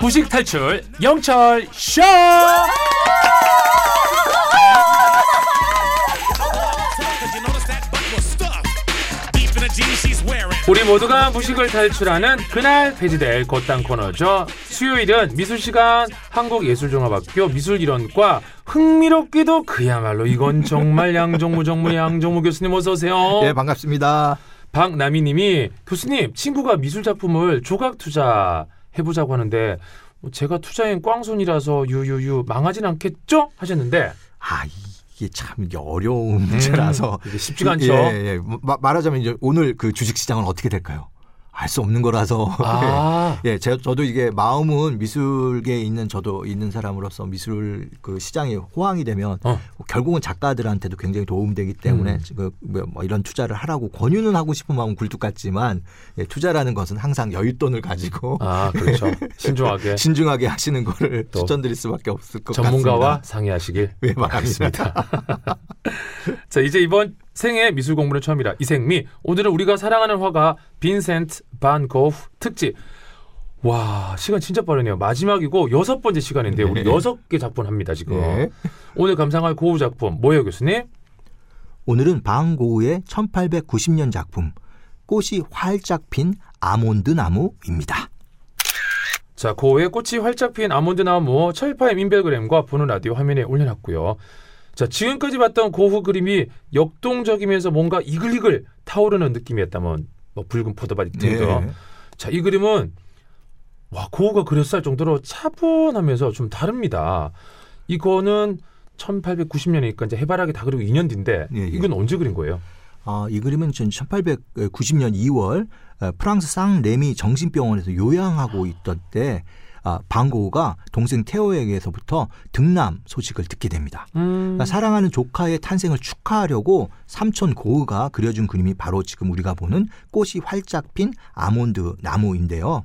부식 탈출 영철 쇼. 우리 모두가 무식을 탈출하는 그날 폐지될 곧땅 코너죠. 수요일은 미술시간 한국예술종합학교 미술이론과 흥미롭게도 그야말로 이건 정말 양정무 정무 양정무 교수님 어서 오세요. 예, 반갑습니다. 박나미님이 교수님 친구가 미술 작품을 조각 투자 해보자고 하는데 뭐 제가 투자인 꽝손이라서 유유유 망하진 않겠죠 하셨는데 아, 이게 참 어려운 문제라서 이게 쉽지가 않죠. 예, 예. 마- 말하자면 이제 오늘 그 주식 시장은 어떻게 될까요? 알 수 없는 거라서. 아. 예, 제, 저도 이게 마음은 미술계에 있는 저도 있는 사람으로서 미술 그 시장이 호황이 되면 어. 결국은 작가들한테도 굉장히 도움되기 때문에 음. 지금 뭐, 뭐 이런 투자를 하라고 권유는 하고 싶은 마음은 굴뚝 같지만 예, 투자라는 것은 항상 여윳돈을 가지고 아 그렇죠 신중하게 신중하게 하시는 거를 또 추천드릴 수밖에 없을 것 전문가와 같습니다. 상의하시길 네, 바라겠습니다. 자 이제 이번 생애 미술 공부는 처음이라 이생미 오늘은 우리가 사랑하는 화가 빈센트 반 고흐 특집 와 시간 진짜 빠르네요 마지막이고 여섯 번째 시간인데 우리 네. 여섯 개 작품 합니다 지금 네. 오늘 감상할 고흐 작품 뭐예요 교수님? 오늘은 방고우의 1890년 작품 꽃이 활짝 핀 아몬드 나무입니다. 자, 고흐의 꽃이 활짝 핀 아몬드 나무 철파임 인별그램과 보는 라디오 화면에 올려놨고요. 자, 지금까지 봤던 고흐 그림이 역동적이면서 뭔가 이글이글 타오르는 느낌이었다면 뭐 붉은 포도밭 등등. 네. 자, 이 그림은 와 고흐가 그렸을 정도로 차분하면서 좀 다릅니다. 이거는 1890년이니까 이제 해바라기 다 그리고 2년 뒤인데 예, 예. 이건 언제 그린 거예요? 아, 이 그림은 1890년 2월 어, 프랑스 상 레미 정신병원에서 요양하고 있던 때 아, 방고우가 동생 테오에게서부터 등남 소식을 듣게 됩니다. 음, 그러니까 사랑하는 조카의 탄생을 축하하려고 삼촌 고흐가 그려준 그림이 바로 지금 우리가 보는 꽃이 활짝 핀 아몬드 나무인데요.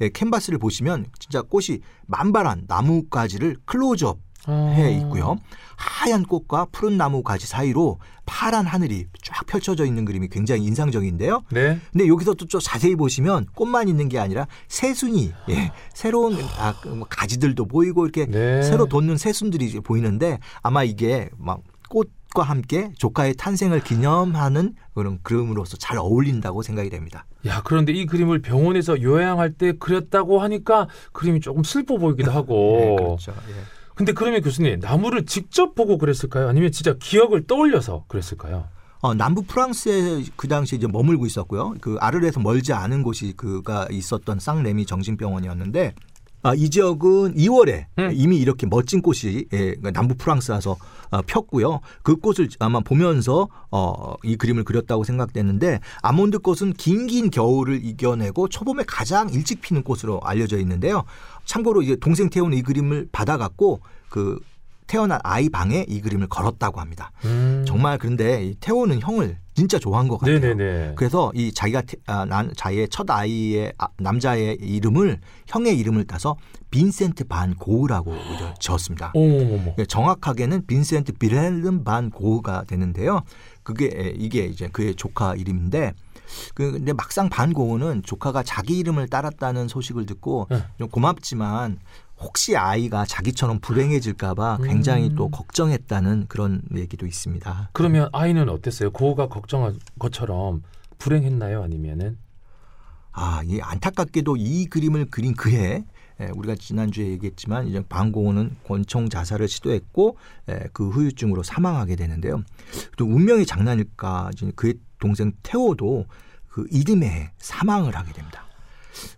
예, 캔버스를 보시면 진짜 꽃이 만발한 나무가지를 클로즈업 해 있고요. 하얀 꽃과 푸른 나무 가지 사이로 파란 하늘이 쫙 펼쳐져 있는 그림이 굉장히 인상적인데요. 네. 근데 여기서 또 좀 자세히 보시면 꽃만 있는 게 아니라 새순이, 예, 새로운 아, 그뭐 가지들도 보이고 이렇게 네. 새로 돋는 새순들이 보이는데 아마 이게 막 꽃 과 함께 조카의 탄생을 기념하는 그런 그림으로서 잘 어울린다고 생각이 됩니다. 야, 그런데 이 그림을 병원에서 요양할 때 그렸다고 하니까 그림이 조금 슬퍼 보이기도 하고. 네, 그렇죠. 예. 근데 그러면 교수님, 나무를 직접 보고 그랬을까요? 아니면 진짜 기억을 떠올려서 그랬을까요? 어, 남부 프랑스에 그 당시 이제 머물고 있었고요. 그 아르레에서 멀지 않은 곳이 그가 있었던 쌍레미 정신병원이었는데 아, 이 지역은 2월에 음. 이미 이렇게 멋진 꽃이 예, 그러니까 남부 프랑스에서 어, 폈고요. 그 꽃을 아마 보면서 어, 이 그림을 그렸다고 생각되는데 아몬드 꽃은 긴긴 겨울을 이겨내고 초봄에 가장 일찍 피는 꽃으로 알려져 있는데요. 참고로 이제 동생 태우는 이 그림을 받아갖고 그 태어난 아이 방에 이 그림을 걸었다고 합니다. 음. 정말 그런데 이 태호는 형을 진짜 좋아한 것 같아요. 네네네. 그래서 이 자기가 태- 아, 난 자기의 첫 아이의 아, 남자의 이름을 형의 이름을 따서 빈센트 반 고흐라고 지었습니다. 어머머머. 예, 정확하게는 빈센트 비렐름 반 고흐가 되는데요. 그게 예, 이게 이제 그의 조카 이름인데 그 근데 막상 반 고흐는 조카가 자기 이름을 따랐다는 소식을 듣고 네. 좀 고맙지만 혹시 아이가 자기처럼 불행해질까봐 굉장히 음. 또 걱정했다는 그런 얘기도 있습니다. 그러면 아이는 어땠어요? 고우가 걱정한 것처럼 불행했나요? 아니면은? 아, 이 안타깝게도 이 그림을 그린 그해 에, 우리가 지난주에 얘기했지만 이제 방고은은 권총 자살을 시도했고 에, 그 후유증으로 사망하게 되는데요. 또 운명의 장난일까 그의 동생 태호도 그 이듬해 사망을 하게 됩니다.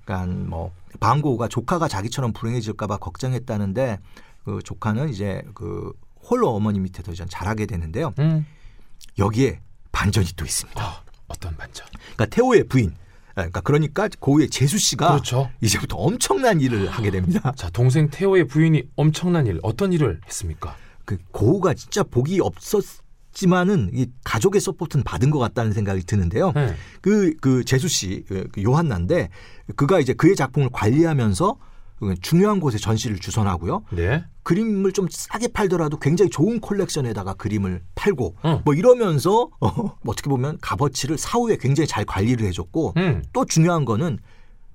그러니까 뭐 방고가 조카가 자기처럼 불행해질까봐 걱정했다는데 그 조카는 이제 그 홀로 어머니 밑에서 이제 자라게 되는데요. 음. 여기에 반전이 또 있습니다. 아, 어떤 반전? 그러니까 테오의 부인, 그러니까 그러니까 고흐의 제수 씨가 그렇죠. 이제부터 엄청난 일을 하게 됩니다. 자, 동생 테오의 부인이 엄청난 일, 어떤 일을 했습니까? 그 고흐가 진짜 복이 없었 지만은 이 가족의 서포트는 받은 것 같다는 생각이 드는데요. 네. 그, 그 제수 씨, 그 요한나인데 그가 이제 그의 작품을 관리하면서 그 중요한 곳에 전시를 주선하고요. 네. 그림을 좀 싸게 팔더라도 굉장히 좋은 콜렉션에다가 그림을 팔고 어. 뭐 이러면서 어, 어떻게 보면 값어치를 사후에 굉장히 잘 관리를 해줬고 음. 또 중요한 거는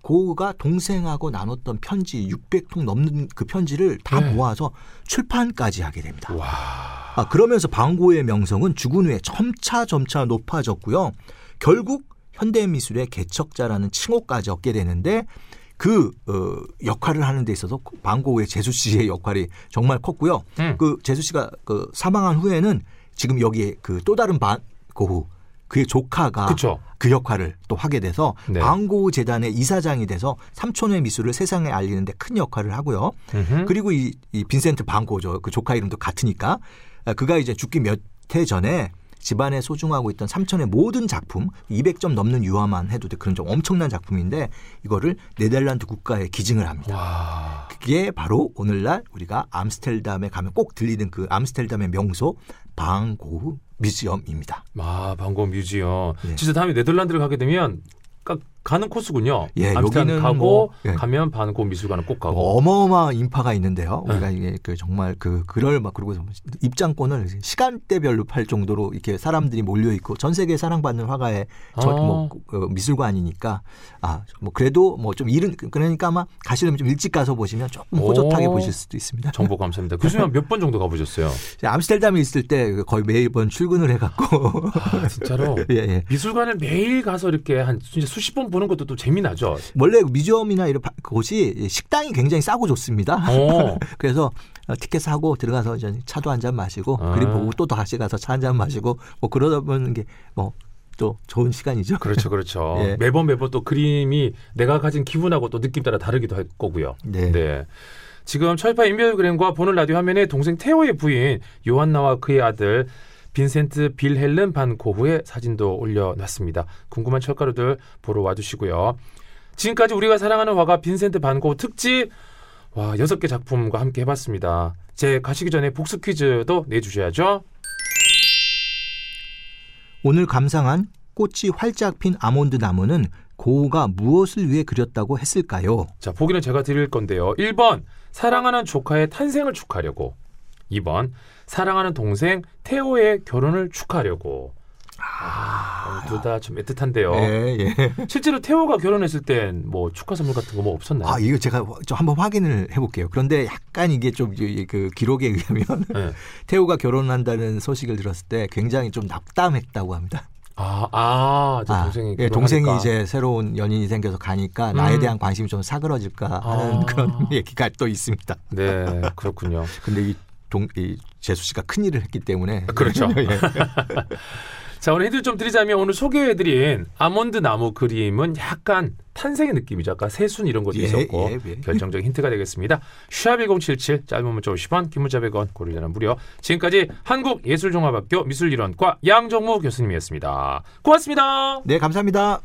고우가 동생하고 나눴던 편지 600통 넘는 그 편지를 다 네. 모아서 출판까지 하게 됩니다. 와. 아, 그러면서 방고의 명성은 죽은 후에 점차 점차 높아졌고요. 결국 현대미술의 개척자라는 칭호까지 얻게 되는데 그 어, 역할을 하는 데 있어서 방고의 재수 씨의 역할이 정말 컸고요. 음. 그 재수 씨가 그 사망한 후에는 지금 여기에 그 또 다른 반고후 그의 조카가 그쵸. 그 역할을 또 하게 돼서 네. 방고우 재단의 이사장이 돼서 삼촌의 미술을 세상에 알리는데 큰 역할을 하고요. 음흠. 그리고 이, 이 빈센트 방고죠. 그 조카 이름도 같으니까 아, 그가 이제 죽기 몇 해 전에 집안에 소중하고 있던 삼촌의 모든 작품 200점 넘는 유화만 해도 돼 그런 좀 엄청난 작품인데 이거를 네덜란드 국가에 기증을 합니다. 와. 그게 바로 오늘날 우리가 암스테르담에 가면 꼭 들리는 그 암스테르담의 명소 방고흐 뮤지엄입니다. 아, 방고 뮤지엄. 예. 진짜 다음에 네덜란드를 가게 되면 가, 가는 코스군요. 예, 여기는 가고 뭐, 예. 가면 반고 미술관은 꼭 가고. 어마어마한 인파가 있는데요. 네. 우리가 이게 그 정말 그 그럴 막 그리고 입장권을 시간대별로 팔 정도로 이렇게 사람들이 몰려 있고 전 세계에 사랑받는 화가의 저, 아. 뭐 그, 미술관이니까 아 뭐 그래도 뭐 좀 이른 그러니까 아마 가시려면 좀 일찍 가서 보시면 조금 호젓하게 오. 보실 수도 있습니다. 정보 감사합니다. 교수님 몇번 정도 가보셨어요? 암스테르담에 있을 때 거의 매번 출근을 해갖고 아, 진짜로? 예, 예. 미술관을 매일 가서 이렇게 한 수십 번 보는 것도 또 재미나죠. 원래 뮤지엄이나 이런 바- 곳이 식당이 굉장히 싸고 좋습니다. 어. 그래서 어, 티켓 사고 들어가서 이제 차도 한 잔 마시고 아. 그림 보고 또 다시 가서 차 한 잔 마시고 뭐 그러다 보는 게뭐 또 좋은 시간이죠. 그렇죠, 그렇죠. 예. 매번 매번 또 그림이 내가 가진 기분하고 또 느낌 따라 다르기도 할 거고요. 네. 지금 철파 인별그램과 보는 라디오 화면에 동생 테오의 부인 요한나와 그의 아들 빈센트 빌헬름 반 고흐의 사진도 올려놨습니다. 궁금한 철가루들 보러 와주시고요. 지금까지 우리가 사랑하는 화가 빈센트 반 고흐 특집 와 여섯 개 작품과 함께 해봤습니다. 제 가시기 전에 복습 퀴즈도 내주셔야죠. 오늘 감상한 꽃이 활짝 핀 아몬드 나무는 고우가 무엇을 위해 그렸다고 했을까요? 자, 보기는 제가 드릴 건데요. 1번, 사랑하는 조카의 탄생을 축하하려고. 2번, 사랑하는 동생 테오의 결혼을 축하하려고. 아, 둘다좀 애틋한데요. 예, 예. 실제로 테오가 결혼했을 땐 뭐 축하 선물 같은 거 뭐 없었나요? 아, 이거 제가 좀 한번 확인을 해볼게요. 그런데 약간 이게 좀 그 기록에 의하면 네. 태우가 결혼한다는 소식을 들었을 때 굉장히 좀 낙담했다고 합니다. 아, 아, 저 아, 동생이 예. 동생이 이제 새로운 연인이 생겨서 가니까 나에 음. 대한 관심이 좀 사그러질까 하는 아. 그런 얘기가 또 있습니다. 네, 그렇군요. 근데 이, 동, 이 재수 씨가 큰 일을 했기 때문에 그렇죠. 예. 자, 오늘 힌트 좀 드리자면 오늘 소개해드린 아몬드 나무 그림은 약간 탄생의 느낌이죠. 아까 새순 이런 것도 예, 있었고 예, 예. 결정적인 힌트가 되겠습니다. 샵1077 짧은 문자 50원 긴 문자 100원 고릴라는 무료 지금까지 한국예술종합학교 미술이론과 양정무 교수님이었습니다. 고맙습니다. 네, 감사합니다.